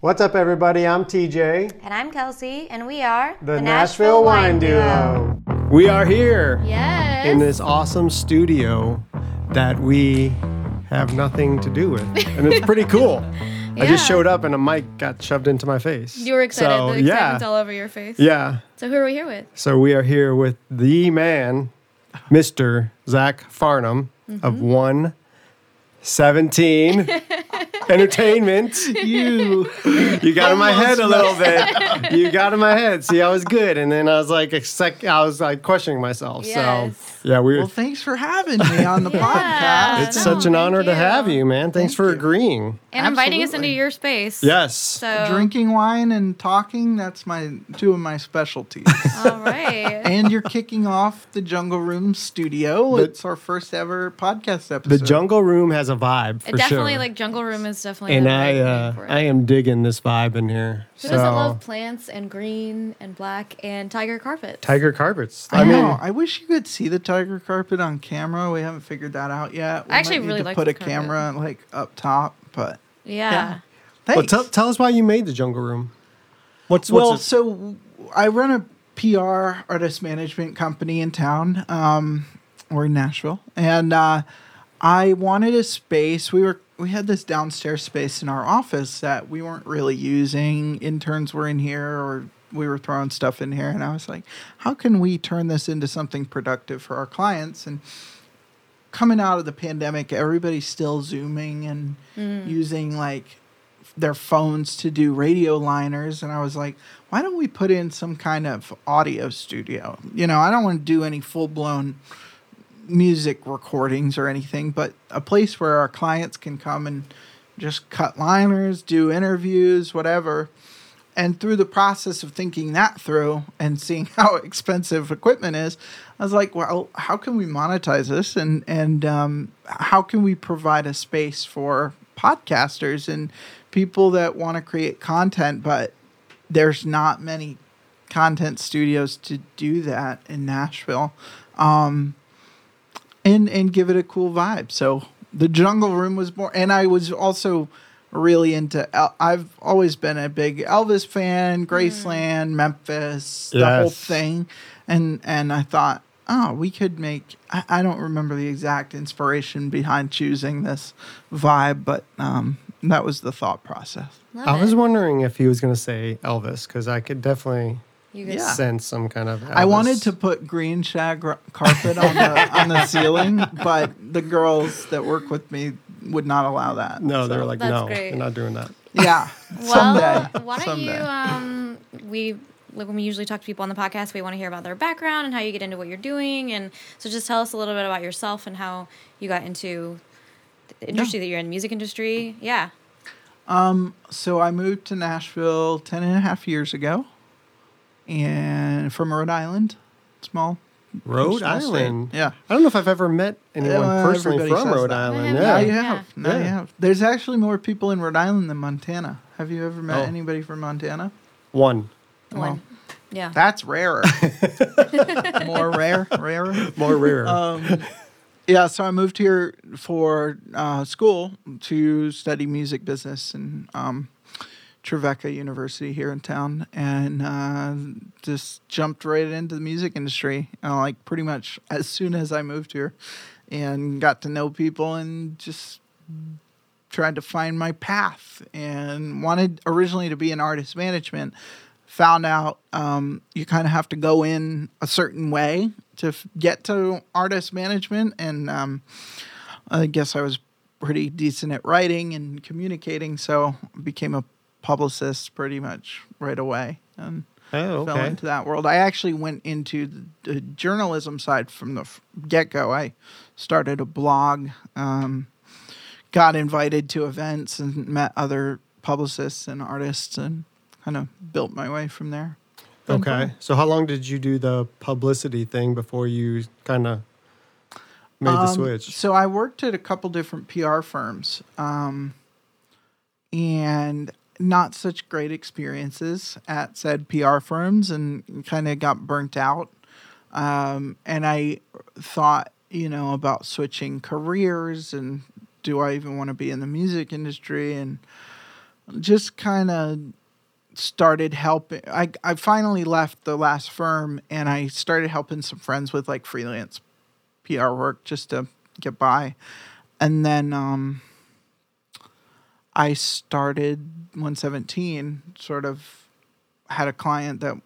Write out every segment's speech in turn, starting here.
What's up, everybody? I'm TJ, And I'm Kelsey, and we are the, Nashville, Wine Duo. We are here Yes. in this awesome studio that we have nothing to do with, and it's pretty cool. I just showed up and a mic got shoved into my face. You were excited. So, the excitement's yeah, all over your face. yeah. So who are we here with? So we are here with the man, Mr. Zach Farnum of Mm-hmm. One Seventeen Entertainment. You You got in my head a little bit. You got in my head. See, I was good, and then I was like, sec- I was like questioning myself. Yes. So yeah, we. well, thanks for having me on the Yeah. podcast. it's no, such an thank honor to have you, man. Thanks Thank for you. agreeing. And inviting us into your space. Yes. So Drinking wine and talking, that's my two of my specialties. All right. and you're kicking off the Jungle Room studio. The- it's our first ever podcast episode. the Jungle Room has a vibe for It definitely sure. like Jungle Room is definitely. and the I, right uh, for it. I am digging this vibe in here. Who so doesn't love plants and green and black and tiger carpets? tiger carpets. I, I mean, know. I wish you could see the tiger carpet on camera. We haven't figured that out yet. We I actually might need really to like put a carpet. camera like up top, but Yeah. Yeah. well, thanks. tell, tell us why you made the Jungle Room. What's well, it- so I run a PR artist management company in town. Um, we're in Nashville, and uh, I wanted a space. We were we had this downstairs space in our office that we weren't really using. Interns were in here, or we were throwing stuff in here, and I was like, how can we turn this into something productive for our clients and coming out of the pandemic, everybody's still zooming and mm. using like their phones to do radio liners and I was like, why don't we put in some kind of audio studio? You know, I don't want to do any full-blown music recordings or anything, but a place where our clients can come and just cut liners, do interviews, whatever. And through the process of thinking that through and seeing how expensive equipment is, I was like, well, how can we monetize this? And and um, how can we provide a space for podcasters and people that want to create content, but there's not many content studios to do that in Nashville, um, and and give it a cool vibe. So the Jungle Room was born, and I was also really into. El- I've always been a big Elvis fan, Graceland, Memphis, the whole thing, and and I thought. Oh, we could make. I, I don't remember the exact inspiration behind choosing this vibe, but um, that was the thought process. Love I was wondering if he was going to say Elvis because I could definitely You guys- Yeah. sense some kind of. Elvis. I wanted to put green shag ro- carpet on the on the ceiling, but the girls that work with me would not allow that. No, they So, were like, That's no, great. they're not doing that. yeah, Well, someday. why don't someday. you? Um, we like when we usually talk to people on the podcast, we want to hear about their background and how you get into what you're doing, and so just tell us a little bit about yourself and how you got into the industry that you're in, music industry. Yeah. Um, So I moved to Nashville 10 and a half years ago, and from Rhode Island, small. Rhode small state. Island. Yeah. I don't know if I've ever met anyone Uh, personally from Rhode that. Island. I Yeah. Now haven't. you Yeah. have. Now you Yeah. have. There's actually more people in Rhode Island than Montana. Have you ever met Oh. anybody from Montana? One. One. Yeah. That's rarer. more rare, rarer. More rare. Um, yeah, so I moved here for uh, school to study music business and um, Trevecca University here in town, and uh, just jumped right into the music industry. Uh, like pretty much as soon as I moved here, and got to know people and just tried to find my path and wanted originally to be in artist management found out um, you kind of have to go in a certain way to f- get to artist management and um, i guess i was pretty decent at writing and communicating so became a publicist pretty much right away and oh, fell into that world. I actually went into the, the journalism side from the get go. I started a blog, um, got invited to events, and met other publicists and artists, and kind of built my way from there. Okay. So how long did you do the publicity thing before you kind of made the Um, switch? So I worked at a couple different PR firms, um, and not such great experiences at said PR firms, and kind of got burnt out. Um, and I thought, you know, about switching careers and do I even want to be in the music industry? And just kind of started helping. I I finally left the last firm and I started helping some friends with like freelance PR work just to get by, and then um, I started 117. Sort of had a client that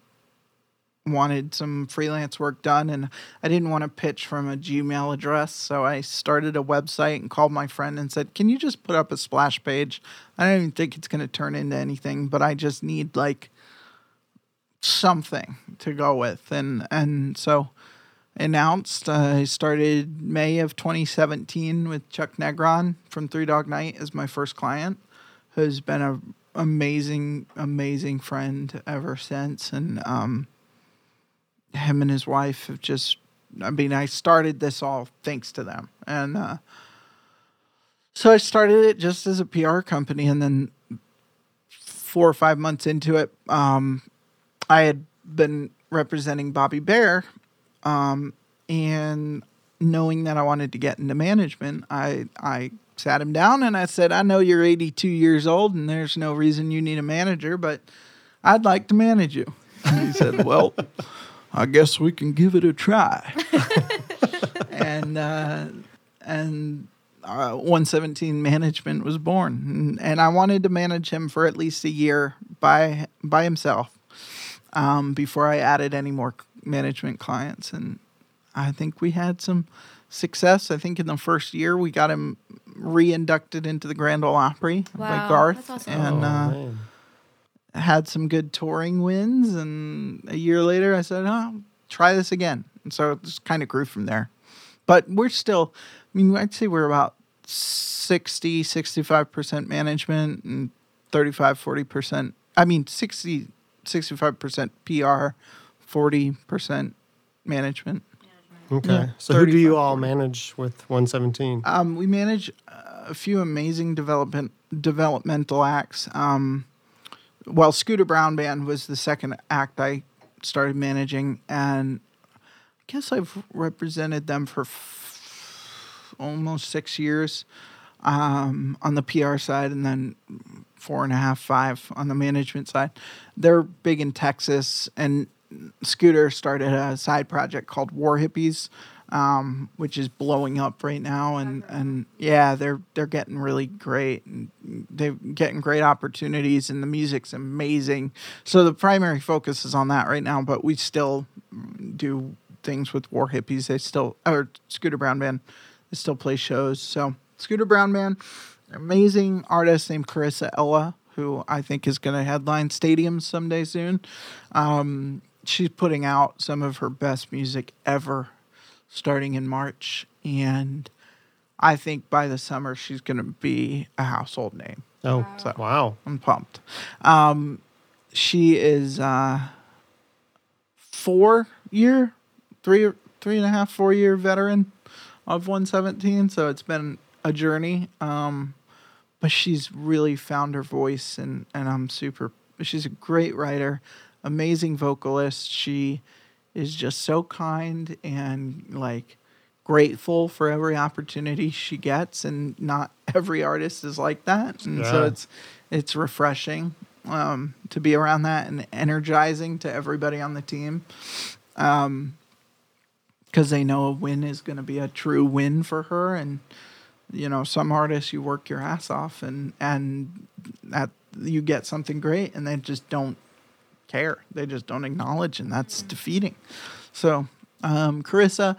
wanted some freelance work done and I didn't want to pitch from a Gmail address. So I started a website and called my friend and said, Can you just put up a splash page? I don't even think it's going to turn into anything, but I just need like something to go with. And, and so announced, uh, I started May of 2017 with Chuck Negron from Three Dog Night as my first client, who's been a amazing, amazing friend ever since. And, um, him and his wife have just I mean, I started this all thanks to them. And uh, so I started it just as a PR company. And then four or five months into it, um, I had been representing Bobby Bare. Um, and knowing that I wanted to get into management, I, I sat him down and I said, I know you're 82 years old and there's no reason you need a manager, but I'd like to manage you. And he said, Well, I guess we can give it a try. and uh, and uh, 117 management was born, and, and, I wanted to manage him for at least a year by by himself um, before I added any more management clients. And I think we had some success. I think in the first year we got him re-inducted into the Grand Ole Opry wow, by Garth, awesome. and. Oh, Uh, had some good touring wins, and a year later, I said, "Oh, try this again." And so it just kind of grew from there. But we're still, I mean, I'd say we're about 60, 65% management and 35, 40%. I mean, 60, 65% PR, 40% management. Okay. Yeah. So who do you all manage with 117? Um, we manage uh, a few amazing development developmental acts. Um, well, Scooter Brown Band was the second act I started managing, and I guess I've represented them for f- almost six years um, on the PR side, and then four and a half, five on the management side. They're big in Texas, and Scooter started a side project called War Hippies, um, which is blowing up right now, and and yeah, they're they're getting really great, and they're getting great opportunities, and the music's amazing. So the primary focus is on that right now, but we still do things with War Hippies. They still or Scooter Brown Band, they still play shows. So Scooter Brown Band, amazing artist named Carissa Ella, who I think is going to headline stadiums someday soon. Um, she's putting out some of her best music ever, starting in March, and I think by the summer she's going to be a household name. Oh, So- wow. I'm pumped. Um, she is uh, four year, three three and a half, four year veteran of 117. So it's been a journey. Um, but she's really found her voice, and and I'm super. She's a great writer, amazing vocalist. She is just so kind and like grateful for every opportunity she gets and not every artist is like that. And so it's it's refreshing um, to be around that and energizing to everybody on the team um because they know a win is going to be a true win for her. And you know some artists you work your ass off and and that you get something great and they just don't care they just don't acknowledge and that's defeating so um carissa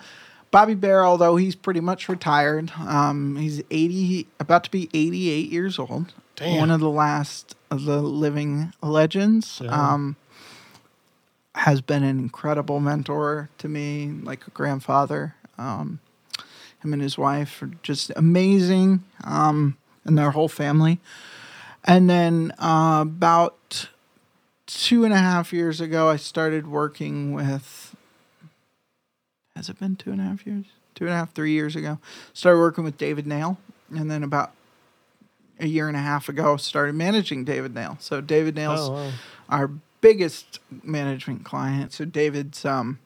bobby bare although he's pretty much retired um he's 80 about to be 88 years old Damn. one of the last of the living legends Yeah. um has been an incredible mentor to me, like a grandfather. Um, him and his wife are just amazing, um, and their whole family. And then uh, about two and a half years ago, I started working with. Has it been two and a half years? Two and a half, three years ago. Started working with David Nail, and then about a year and a half ago, started managing David Nail. So David Nail's Oh, wow. our biggest management client. So David's um,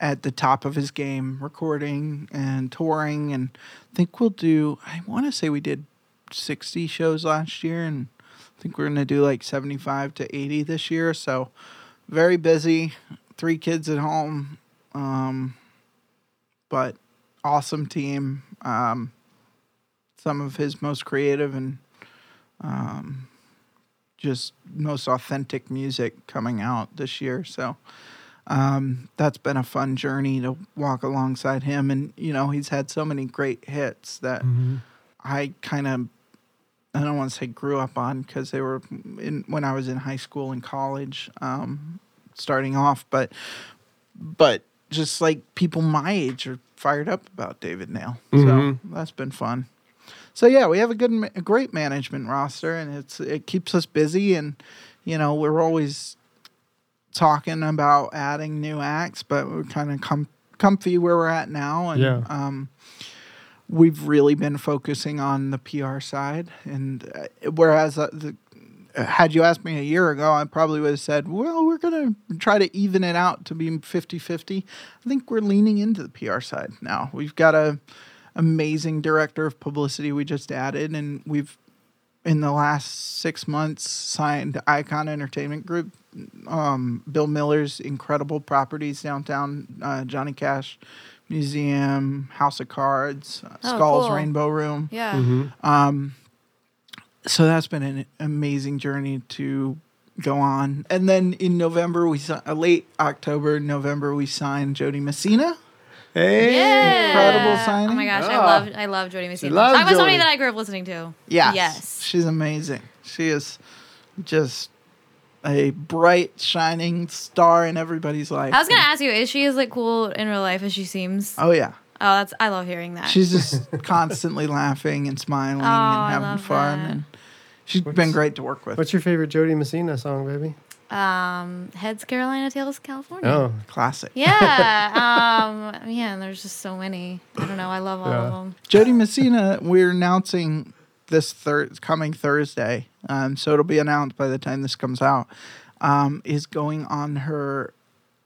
at the top of his game, recording and touring, and I think we'll do. I want to say we did sixty shows last year, and I think we're gonna do like 75 to 80 this year. So very busy. Three kids at home, um, but awesome team. Um, some of his most creative and um, just most authentic music coming out this year. So um, that's been a fun journey to walk alongside him. And, you know, he's had so many great hits that I kind of, I don't want to say grew up on because they were in when I was in high school and college, um, starting off, but, but just like people my age are fired up about David Nail. So that's been fun. So yeah, we have a good, a great management roster, and it's it keeps us busy, and you know we're always talking about adding new acts, but we're kind of com- comfy where we're at now, and Yeah. um, we've really been focusing on the PR side, and uh, whereas uh, the had you asked me a year ago, I probably would have said, well, we're going to try to even it out to be 50 50. I think we're leaning into the PR side now. We've got a amazing director of publicity we just added, and we've, in the last six months, signed Icon Entertainment Group, um, Bill Miller's incredible properties downtown, uh, Johnny Cash Museum, House of Cards, uh, Oh, Skulls cool. Rainbow Room Yeah. so that's been an amazing journey to go on. And then in November, we si- uh, late October, November, we signed Jo Dee Messina. Hey. Yeah. Incredible signing. Oh my gosh, I Ah. love I love Jo Dee Messina. loves That was somebody that I grew up listening to. Yes, Yes. she's amazing. She is just a bright, shining star in everybody's life. I was gonna ask you, is she as like cool in real life as she seems? Oh yeah, Oh, that's I love hearing that. she's just constantly laughing and smiling Oh, and having fun, that. and she's been great to work with. What's your favorite Jo Dee Messina song, baby? um Heads Carolina Tails California. Oh, Classic. Yeah. um man, there's just so many. I don't know. I love all Yeah. of them. Jo Dee Messina, we're announcing this thir- coming Thursday, um, so it'll be announced by the time this comes out. Um, is going on her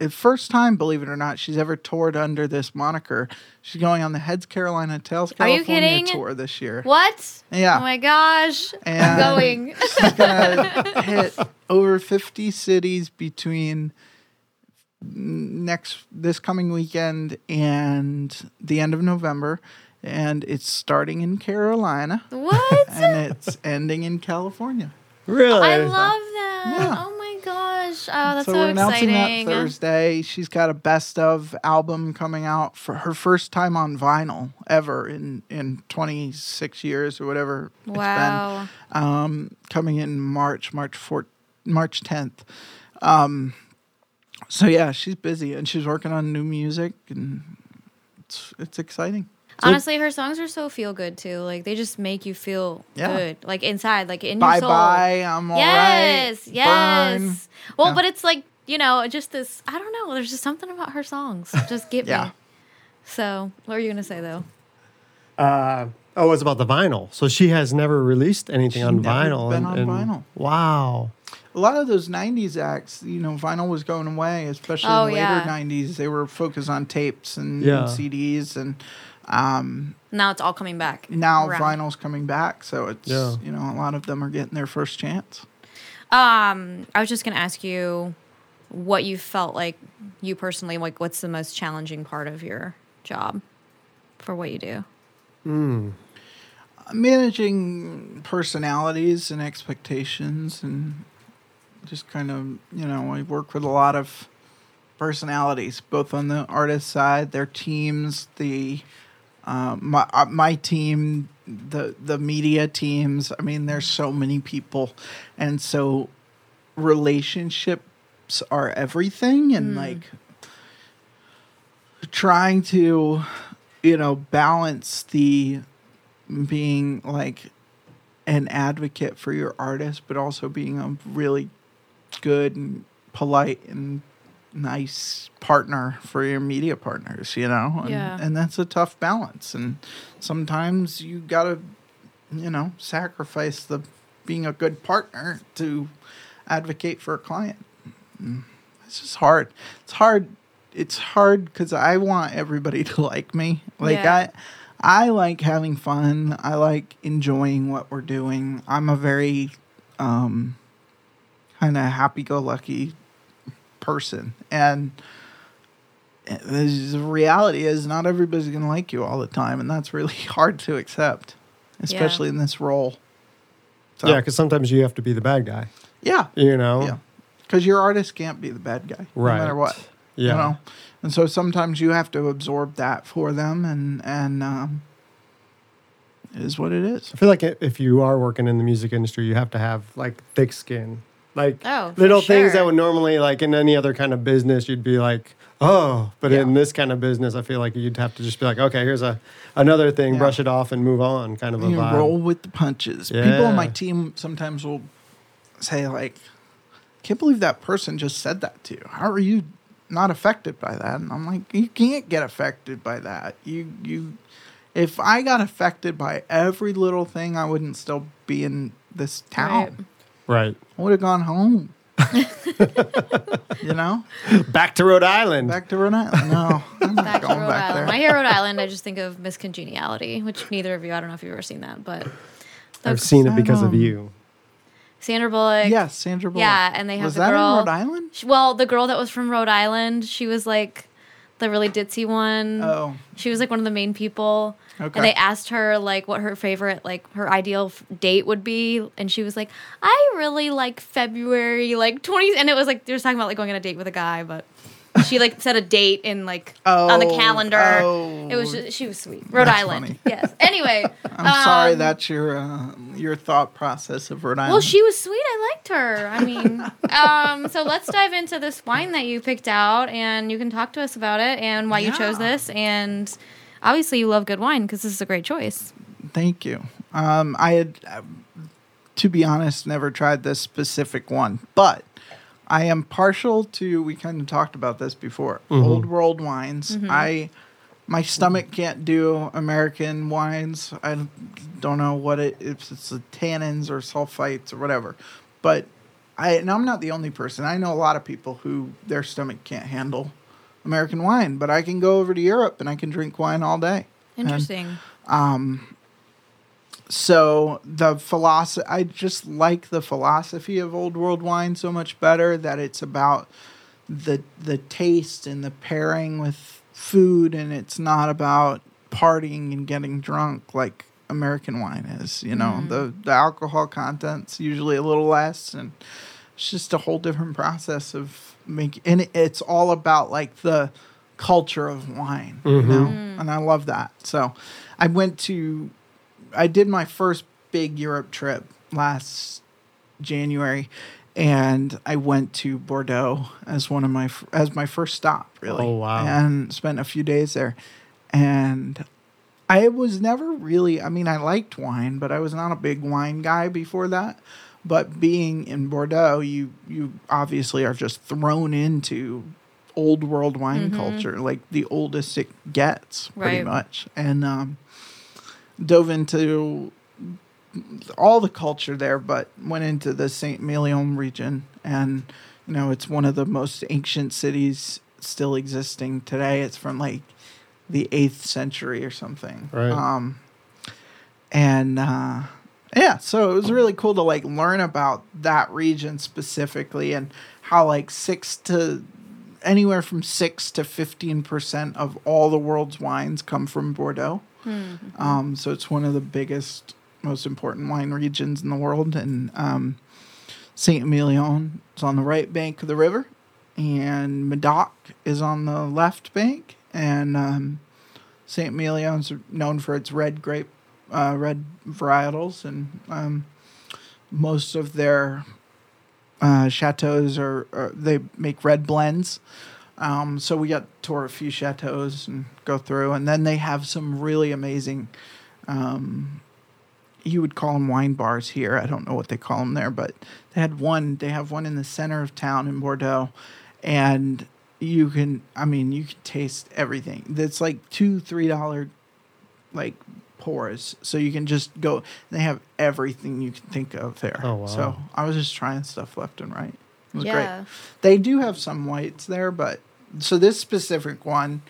uh, first time, believe it or not, she's ever toured under this moniker. She's going on the Heads Carolina Tails Are you California kidding? tour this year. What? Yeah. Oh my gosh. And- I'm going. She's gonna hit over 50 cities between next this coming weekend and the end of November and it's starting in Carolina what? and it's ending in California. really? I love that. Yeah. Oh my gosh. Oh, that's so, so we're announcing exciting. that Thursday. She's got a best of album coming out for her first time on vinyl ever in in 26 years or whatever Wow. it's been. Um, coming in March, March 4th, March 10th. Um, so yeah, she's busy and she's working on new music and it's it's exciting. Honestly, her songs are so feel good too. Like they just make you feel Yeah. good, like inside, like in Bye your soul. bye, I'm all right. yes, yes. Burn. Well, Yeah. but it's like you know, just this. I don't know. There's just something about her songs just get Yeah. me. So, what are you gonna say though? Uh, oh, it's about the vinyl. So she has never released anything She's on never vinyl. been on vinyl. Wow. A lot of those '90s acts, you know, vinyl was going away, especially Oh, in the later yeah. '90s. They were focused on tapes and, Yeah. and CDs, and um, Now it's all coming back. now around. vinyl's coming back. So it's Yeah. you know a lot of them are getting their first chance. Um, I was just gonna ask you what you felt like you personally like. What's the most challenging part of your job for what you do? managing personalities and expectations and just kind of you know i work with a lot of personalities both on the artist side their teams the uh, my uh, my team the the media teams i mean there's so many people. And so relationships are everything. And like trying to you know balance the being like an advocate for your artist, but also being a really good and polite and nice partner for your media partners, you know? And, Yeah. and that's a tough balance. And sometimes you gotta, you know, sacrifice the being a good partner to advocate for a client. Mm. It's just hard. It's hard. It's hard because I want everybody to like me. Like Yeah. I, I like having fun. I like enjoying what we're doing. I'm a very um, kind of happy-go-lucky person, and the reality is not everybody's going to like you all the time, and that's really hard to accept, especially in this role. So, Yeah, because sometimes you have to be the bad guy. yeah, You know. yeah, because your artist can't be the bad guy, Right. no matter what. Yeah. You know, and so sometimes you have to absorb that for them, and and um, it is what it is. I feel like if you are working in the music industry, you have to have like thick skin. Like Oh, for little things that would normally like in any other kind of business you'd be like, oh, but Yeah. in this kind of business, I feel like you'd have to just be like, okay, here's a another thing, Yeah. brush it off and move on, kind of a vibe. roll with the punches. People on my team sometimes will say like, "Can't believe that person just said that to you. How are you not affected by that?" And I'm like, "You can't get affected by that. You you, if I got affected by every little thing, I wouldn't still be in this town. Right. I would have gone home." you know, Back to Rhode Island. back to Rhode Island. No, I'm not Back to Rhode back Island. there. When I hear Rhode Island, I just think of Miss Congeniality, which neither of you, I don't know if you've ever seen that, but I've seen it because of you. Sandra Bullock. yes, Sandra Bullock. Yeah, and they have was the that girl. in Rhode Island? Sh- Well, the girl that was from Rhode Island, she was like the really ditzy one. Oh, She was like one of the main people. Okay. And they asked her like what her favorite like her ideal f- date would be, and she was like, "I really like February like 20." And it was like they were talking about like going on a date with a guy, but she like set a date in like oh, on the Oh, calendar. oh. it was just, she was sweet. Rhode Island. funny. Yes. Anyway, I'm sorry um, that's your uh, your thought process of Rhode Island. Well, she was sweet. I liked her. I mean, um, so let's dive into this wine that you picked out, and you can talk to us about it and why you chose this. And obviously, you love good wine because this is a great choice. Thank you. Um, I had, uh, to be honest, never tried this specific one, but I am partial to. We kind of talked about this before. Mm-hmm. Old world wines. Mm-hmm. I my stomach can't do American wines. I don't know what it if it's the tannins or sulfites or whatever, but I and I'm not the only person. I know a lot of people who their stomach can't handle American wine, but I can go over to Europe and I can drink wine all day. And Interesting. Um, so the philosophy i just like the philosophy of old world wine so much better that it's about the the taste and the pairing with food and it's not about partying and getting drunk like american wine is you know? Mm-hmm. The the alcohol content's usually a little less and it's just a whole different process of making and it's all about like the culture of wine you mm-hmm. know? Mm. And i love that. So i went to I did my first big Europe trip last January, and I went to Bordeaux as one of my as my first stop, really. Oh, wow. And spent a few days there, and I was never really. I mean, I liked wine, but I was not a big wine guy before that. But being in Bordeaux, you you obviously are just thrown into old world wine culture, like the oldest it gets, pretty Right. much, and um, dove into all the culture there, but went into the Saint Emilion region, and you know it's one of the most ancient cities still existing today. It's from like the eighth century or something. Right. Um, and uh, yeah, so it was really cool to like learn about that region specifically and how like six to anywhere from six to fifteen percent of all the world's wines come from Bordeaux. Um, so it's one of the biggest, most important wine regions in the world, and um, Saint Emilion is on the right bank of the river, and Medoc is on the left bank, and um, Saint is known for its red grape, uh, red varietals, and um, most of their uh, chateaus are, are they make red blends. Um, so we got to tour a few chateaus and go through, and then they have some really amazing. Um, you would call them wine bars here. I don't know what they call them there, but they had one. They have one in the center of town in Bordeaux, and you can. I mean, you can taste everything. That's like two, three dollar, like pours. So you can just go. They have everything you can think of there. Oh, wow. So I was just trying stuff left and right. It was Yeah. great. They do have some whites there, but so this specific one,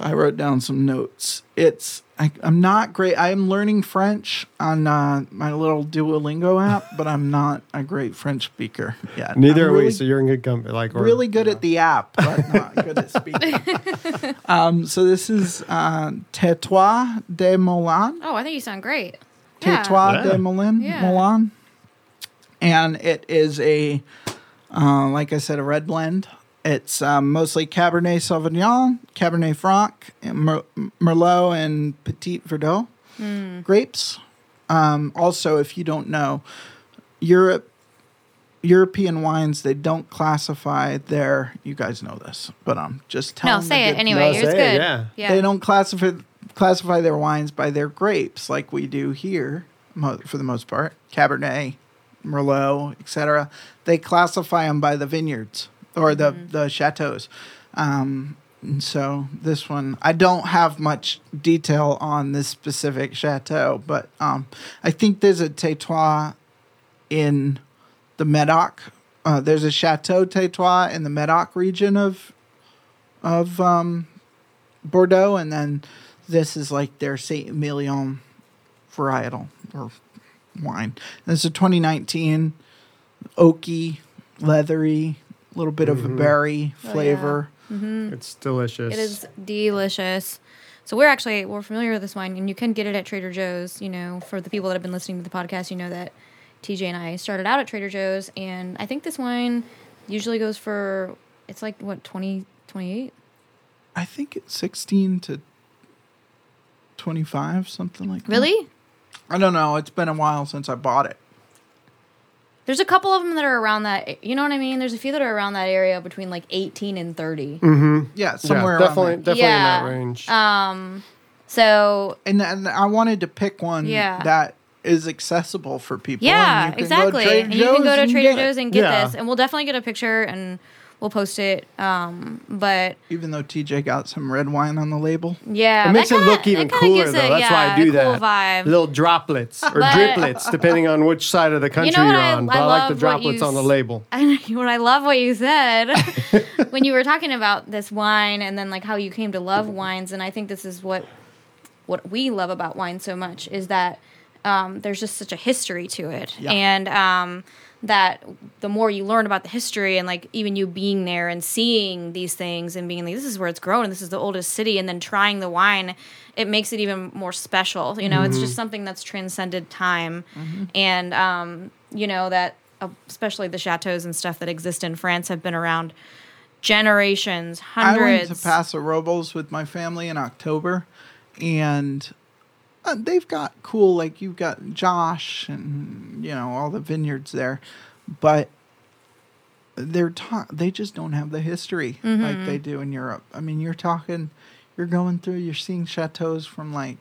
I wrote down some notes. It's I, I'm not great. I'm learning French on uh, my little Duolingo app, but I'm not a great French speaker yet. Neither I'm are we, so you're in good company. Like or- really good at the app, but not good at speaking. um, so this is uh, Tétois de Moulin. Oh, I think you sound great. Yeah. Tétois Yeah. de Moulin. Yeah. Moulin. And it is a, uh, like I said, a red blend. It's um, mostly Cabernet Sauvignon, Cabernet Franc, and Mer- Merlot, and Petit Verdot grapes. Um, also, if you don't know, Europe, European wines they don't classify their. You guys know this, but I'm just telling. No, the say it good- anyway. No, Yours say it, good. yeah. yeah. They don't classify classify their wines by their grapes like we do here, mo- for the most part. Cabernet, Merlot, etc. They classify them by the vineyards or the the chateaus. Um, and so this one, I don't have much detail on this specific chateau, but um, I think there's a Tétois in the Medoc. Uh, there's a Chateau Tétois in the Medoc region of of um, Bordeaux, and then this is like their Saint Emilion varietal or wine. This is a 2019 oaky, leathery, little bit of a mm-hmm. berry Oh, yeah. flavor. Mm-hmm. It's delicious. It is delicious. So we're actually we're familiar with this wine, and you can get it at Trader Joe's. You know, for the people that have been listening to the podcast, you know that TJ and I started out at Trader Joe's, and I think this wine usually goes for it's like what 20, 28? I think it's 16 to 25, something like that. Really? I don't know. It's been a while since I bought it. There's a couple of them that are around that. You know what I mean? There's a few that are around that area between like 18 and 30. Yeah, somewhere yeah, around definitely, there. definitely Yeah. in that range. Um, so And, and I wanted to pick one Yeah. that is accessible for people. yeah, and you can exactly. Go to and you can go to and Trader get. Joe's and get Yeah. this, and we'll definitely get a picture and we'll post it. Um, but Even though TJ got some red wine on the label. yeah, it makes it kinda- look even cooler, though. it, That's why I do cool that. vibe. Little droplets or But- driplets, depending on which side of the country know what you're I- on. But I I, like the droplets you on the label. And what I love what you said when you were talking about this wine and then like how you came to love wines, and I think this is what what we love about wine so much is that um, there's just such a history to it, Yeah. and um, that the more you learn about the history and like even you being there and seeing these things and being like this is where it's grown and this is the oldest city and then trying the wine it makes it even more special you know? It's just something that's transcended time. And um, you know that uh, especially the chateaus and stuff that exist in france have been around generations hundreds I went to Paso Robles with my family in October, and uh, they've got cool like you've got Josh and you know all the vineyards there, but they're ta- they just don't have the history like Mm-hmm. they do in Europe. I mean, you're talking, you're going through, you're seeing chateaus from like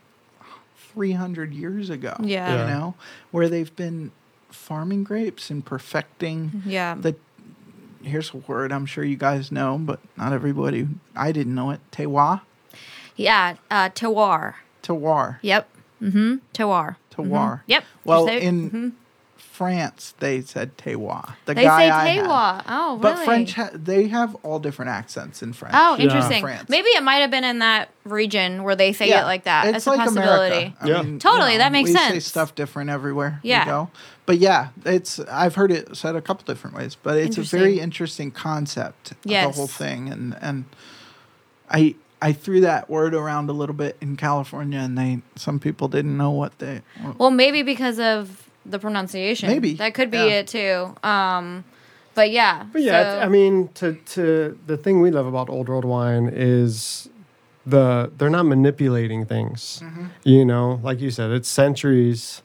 300 years ago. Yeah. you know where they've been farming grapes and perfecting yeah the here's a word I'm sure you guys know, but not everybody. I didn't know it. Terroir, yeah uh, terroir terroir, yep mm-hmm terroir terroir. yep Well, Just say- in mhm. France, they said terroir. The they guy say I had. terroir oh But? French, ha- they have all different accents in French. Oh, Yeah. interesting. France. Maybe it might have been in that region where they say it like that. It's That's a like possibility. America. Yeah. mean, Totally, that makes sense. we say stuff different everywhere Yeah. we go. But yeah, it's I've heard it said a couple different ways, but it's a very Interesting. interesting concept. of Yes. The whole thing, and and I I threw that word around a little bit in California, and they some people didn't know what they. Well, maybe because of the pronunciation. Maybe, that could be yeah. it too. Um, but yeah. But yeah, so- I mean, to to the thing we love about old world wine is the they're not manipulating things. Mm-hmm. You know, like you said, it's centuries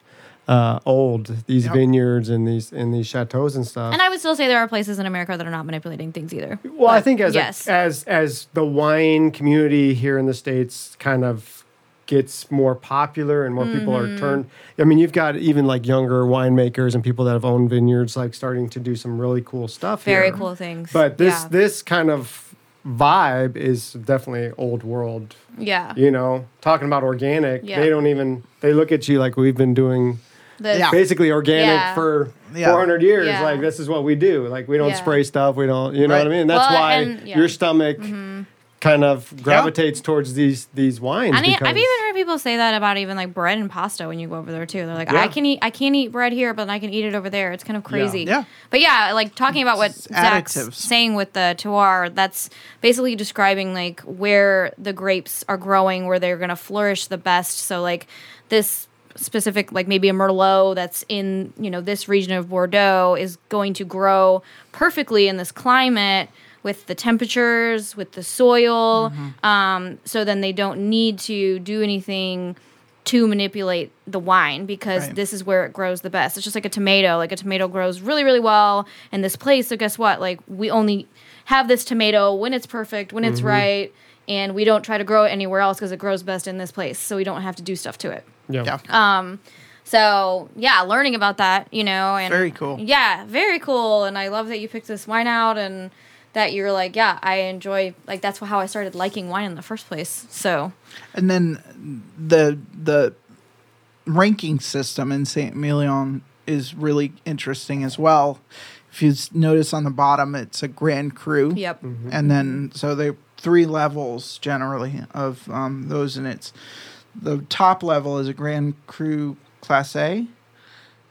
uh, old. These Yep. vineyards and these and these chateaus and stuff. and I would still say there are places in America that are not manipulating things either. Well, I think as a- as as the wine community here in the states kind of gets more popular and more people Mm-hmm. are turned. I mean, you've got even like younger winemakers and people that have owned vineyards like starting to do some really cool stuff. very here. cool things. But this yeah. this kind of vibe is definitely old world. yeah, You know, talking about organic, Yeah. they don't even they look at you like we've been doing The- Yeah. basically organic Yeah. for Yeah. 400 years. Yeah. Like this is what we do. Like we don't Yeah. spray stuff. We don't. You know what I Right. mean? That's Well, why and- yeah. your stomach mm-hmm. kind of gravitates towards these these wines. I mean, I've even heard people say that about even like bread and pasta when you go over there too. They're like, Yeah. I can eat, I can't eat bread here, but I can eat it over there. It's kind of crazy. Yeah. But yeah, like talking about what It's Zach's additives. saying with the terroir, that's basically describing like where the grapes are growing, where they're gonna flourish the best. So like this specific like maybe a merlot that's in you know this region of bordeaux is going to grow perfectly in this climate with the temperatures with the soil. Mm-hmm. um, so then they don't need to do anything to manipulate the wine because Right. this is where it grows the best. It's just like a tomato. Like a tomato grows really really well in this place. So guess what? Like we only have this tomato when it's perfect when it's right and we don't try to grow it anywhere else because it grows best in this place. So we don't have to do stuff to it yeah. Yeah. um, so yeah, learning about that, you know, and Very cool. Yeah, very cool. And I love that you picked this wine out and that you're like, yeah, I enjoy like that's how I started liking wine in the first place. So And then the the ranking system in Saint Emilion is really interesting as well. If you notice on the bottom, it's a Grand Cru. yep, And then so they three levels generally of um, those, and it's the top level is a Grand Cru Class A,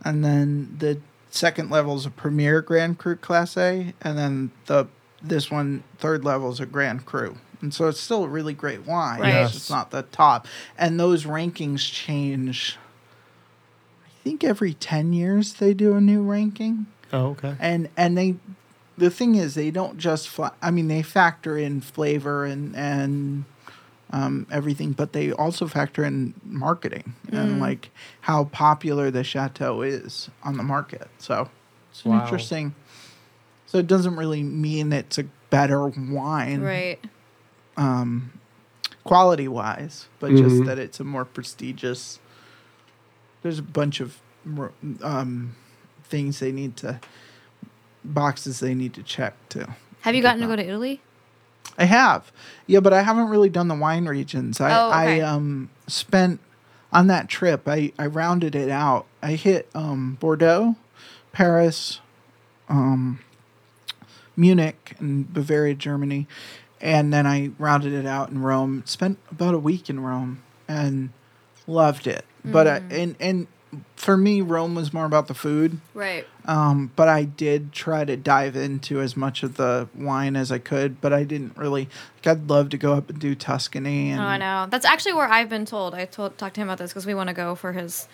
and then the second level is a Premier Grand Cru Class A, and then the this one third level is a Grand Cru. And so it's still a really great wine. Right. It's not the top. And those rankings change. I think every ten years they do a new ranking Oh, okay. and and they the thing is they don't just i mean they factor in flavor and and um, everything but they also factor in marketing and like how popular the chateau is on the market so it's Wow. interesting so it doesn't really mean it's a better wine right, um, quality wise, but just Mhm. that it's a more prestigious. There's a bunch of um, things they need to boxes they need to check too. have you gotten to go to Italy? I have, yeah, but I haven't really done the wine regions. I Oh, okay. I um spent on that trip. I I rounded it out. I hit um Bordeaux, Paris, um Munich, and Bavaria, Germany, and then I rounded it out in Rome. Spent about a week in Rome and loved it. But I, Mm. and and for me, Rome was more about the food. Right. Um, but I did try to dive into as much of the wine as I could, but I didn't really. Like, I'd love to go up and do Tuscany. And Oh, I know. That's actually where I've been told. I told talked to him about this because we want to go for his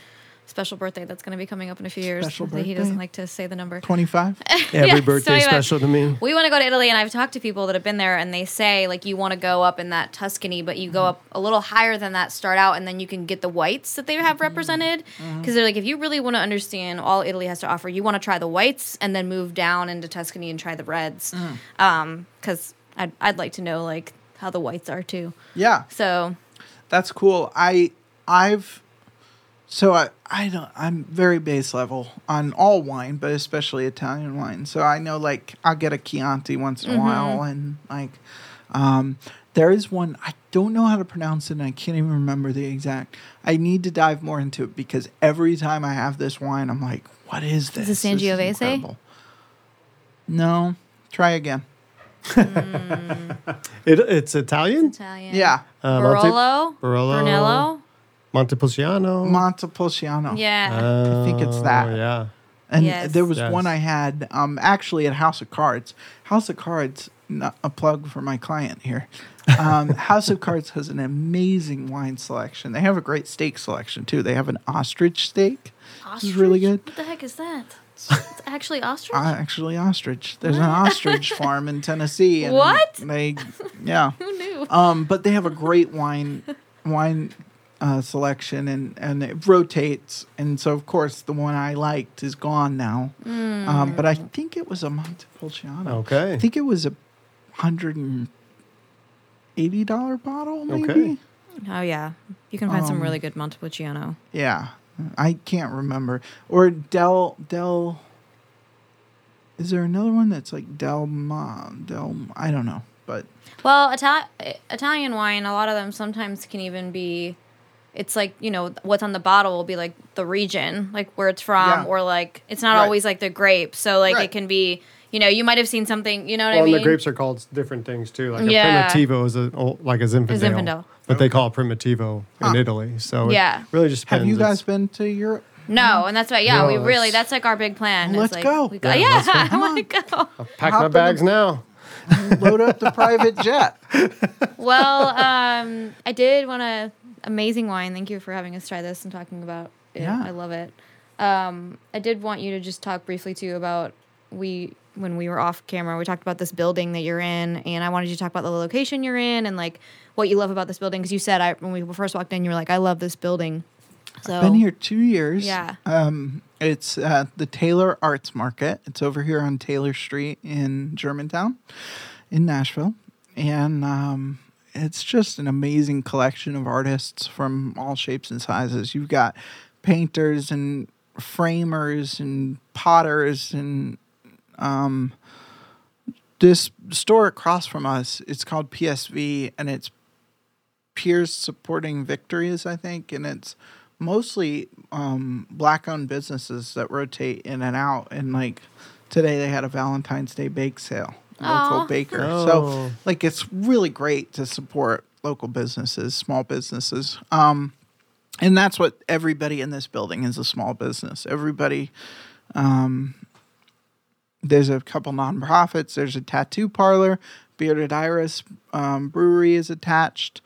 special birthday that's going to be coming up in a few years. Special He doesn't like to say the number. 25. Every Yeah, birthday so anyway, special to me. We want to go to Italy, and I've talked to people that have been there, and they say like you want to go up in that Tuscany, but you go Mm-hmm. up a little higher than that, start out, and then you can get the whites that they have represented. Because Mm-hmm. they're like, if you really want to understand all Italy has to offer, you want to try the whites, and then move down into Tuscany and try the reds. Mm. Um, because I'd I'd like to know like how the whites are too. Yeah, So that's cool. I I've so I I don't I'm very base level on all wine, but especially Italian wine. So I know like I'll get a Chianti once in a mm-hmm. while, and like um, there is one I don't know how to pronounce it, and I can't even remember the exact. I need to dive more into it because every time I have this wine, I'm like, what is this? Is it This Sangiovese? No, try again. Mm. It, it's Italian. Italian. Yeah, uh, Monte- Barolo, Barolo. Brunello. Montepulciano. Montepulciano. Yeah. I think it's that. Oh, yeah. And Yes. there was Yes. one I had um, actually at House of Cards. House of Cards, not a plug for my client here. Um, House of Cards has an amazing wine selection. They have a great steak selection too. They have an ostrich steak. This is really good. What the heck is that? It's, it's actually ostrich. Uh, actually, ostrich. There's an ostrich farm in Tennessee. And What? They, yeah. Who knew? Um, but they have a great wine wine uh, selection and and it rotates. And so of course the one I liked is gone now. Um, but I think it was a Montepulciano. Okay. I think it was a hundred and eighty dollar bottle, maybe. Okay. Oh yeah, you can find some Um, really good Montepulciano. Yeah, I can't remember. Or Del Del. Is there another one that's like Del Ma Del? I don't know, but Well, Ital- Italian wine, a lot of them sometimes can even be. It's like you know what's on the bottle will be like the region, like where it's from, Yeah. or like it's not Right. always like the grape. So like Right. it can be you know, you might have seen something. You know what Well, I mean? and the grapes are called different things too. Like Yeah. a primitivo is a oh, like a Zinfandel, Zinfandel. but they call it primitivo in Italy. So Yeah. it really just depends. Have you guys been to Europe? No, and that's why. Yeah, No, we really, that's like our big plan. Let's like, go. We go. Yeah, Yeah, let's go. I want to go. pack Hop my in the- bags now. Load up the private jet. Well, um, I did want to amazing wine. Thank you for having us try this and talking about it. Yeah. I love it. Um, I did want you to just talk briefly too about we when we were off camera. We talked about this building that you're in, and I wanted you to talk about the location you're in and like what you love about this building because you said I when we first walked in, you were like, I love this building. So I've Been here two years. Yeah. Um, it's uh, the Taylor Arts Market. It's over here on Taylor Street in Germantown, in Nashville, and um, it's just an amazing collection of artists from all shapes and sizes. You've got painters and framers and potters and um, this store across from us. It's called PSV, and it's peers supporting victories, I think, and it's mostly um, black-owned businesses that rotate in and out. And like today, they had a Valentine's Day bake sale, local Aw. baker. Oh. So like it's really great to support local businesses, small businesses. Um, and that's what everybody in this building is a small business. Everybody um, there's a couple nonprofits. There's a tattoo parlor. Bearded Iris um, Brewery is attached.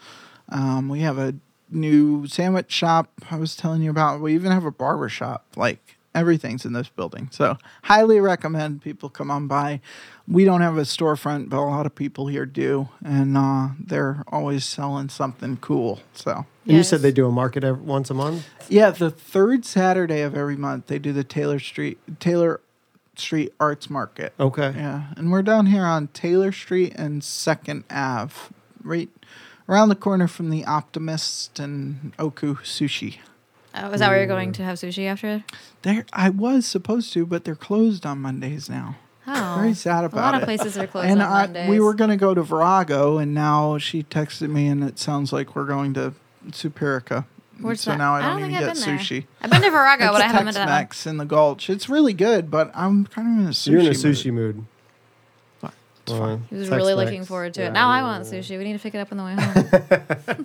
Um, we have a new sandwich shop I was telling you about. We even have a barber shop. Like everything's in this building. So highly recommend people come on by. We don't have a storefront, but a lot of people here do, and uh, they're always selling something cool. So And you Yes. said they do a market every, once a month. yeah, the third Saturday of every month they do the Taylor Street Taylor Street Arts Market. Okay. Yeah, and we're down here on Taylor Street and Second Ave, right around the corner from the Optimist and Oku Sushi. Oh, is that where you're going to have sushi after? There, I was supposed to, but they're closed on Mondays now. Oh, Very sad about it. a lot it. of places are closed and on I, Mondays. we were gonna go to Virago, and now she texted me, and it sounds like we're going to Superica. Where's so that? now I I don't, don't even think get I've been there. sushi. I've been to Virago, It's but I haven't been to that. Tex-Mex in the Gulch. It's really good, but I'm kind of in a sushi. You're in a mood. sushi mood. It's fine. He was really Tex-Mex. looking forward to Yeah, it. Now I want sushi. We need to pick it up on the way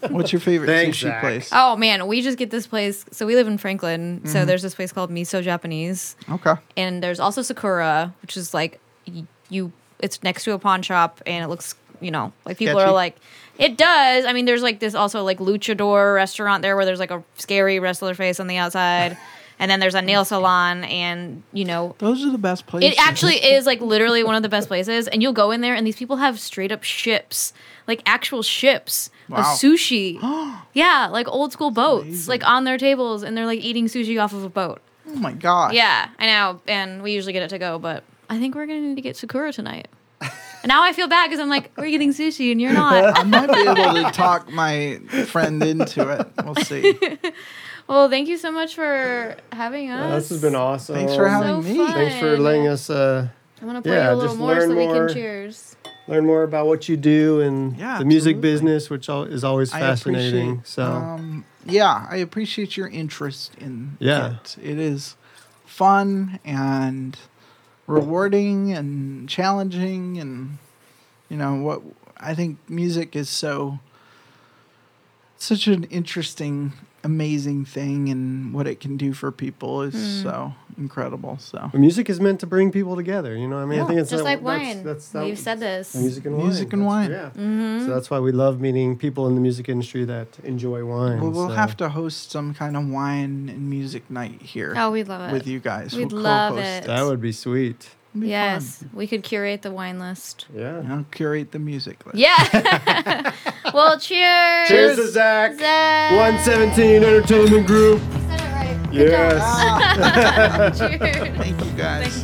home. What's your favorite Thanks, sushi Zach. place? oh man, we just get this place. So we live in Franklin. Mm-hmm. So there's this place called Miso Japanese, Okay. and there's also Sakura, which is like y- you. It's next to a pawn shop, and it looks, you know, like people Sketchy? are like, it does. I mean, there's like this also like luchador restaurant there where there's like a scary wrestler face on the outside, and then there's a nail salon, and you know, Those are the best places. It actually is like literally one of the best places, and you'll go in there, and these people have straight up ships, like actual ships Wow. of sushi. yeah, like old school boats, like on their tables, and they're like eating sushi off of a boat. Oh my god Yeah, I know, and we usually get it to go, but I think we're gonna need to get Sakura tonight. and now I feel bad because I'm like, we're getting sushi, and you're not. I might be able to talk my friend into it. We'll see. well, thank you so much for having us. Yeah, this has been awesome. Thanks for having So me. fun. Thanks for letting us uh, I'm gonna play Yeah, a little just more so learn we more. can cheers. learn more about what you do and Yeah, the music absolutely. business, which is always fascinating. So um, yeah, I appreciate your interest in Yeah. it. It is fun and rewarding and challenging, and you know what? I think music is so such an interesting, amazing thing, and what it can do for people is Hmm. so incredible. So music is meant to bring people together. You know, what I mean, I think it's Just that- like that's- wine. That's, that- We've said this. Music and wine. Music and That's- wine. Yeah. Mm-hmm. So that's why we love meeting people in the music industry that enjoy wine. Well, we'll so. have to host some kind of wine and music night here Oh, we'd love it. with you guys. We'd We'll love co-host it. That would be sweet. It'd be Yes, fun. we could curate the wine list. Yeah. And I'll curate the music list. Yeah. well, cheers. Cheers to Zach. Zach. 117 Entertainment Group. Said it right. Yes. Ah. Cheers. Thank you guys. Thank you.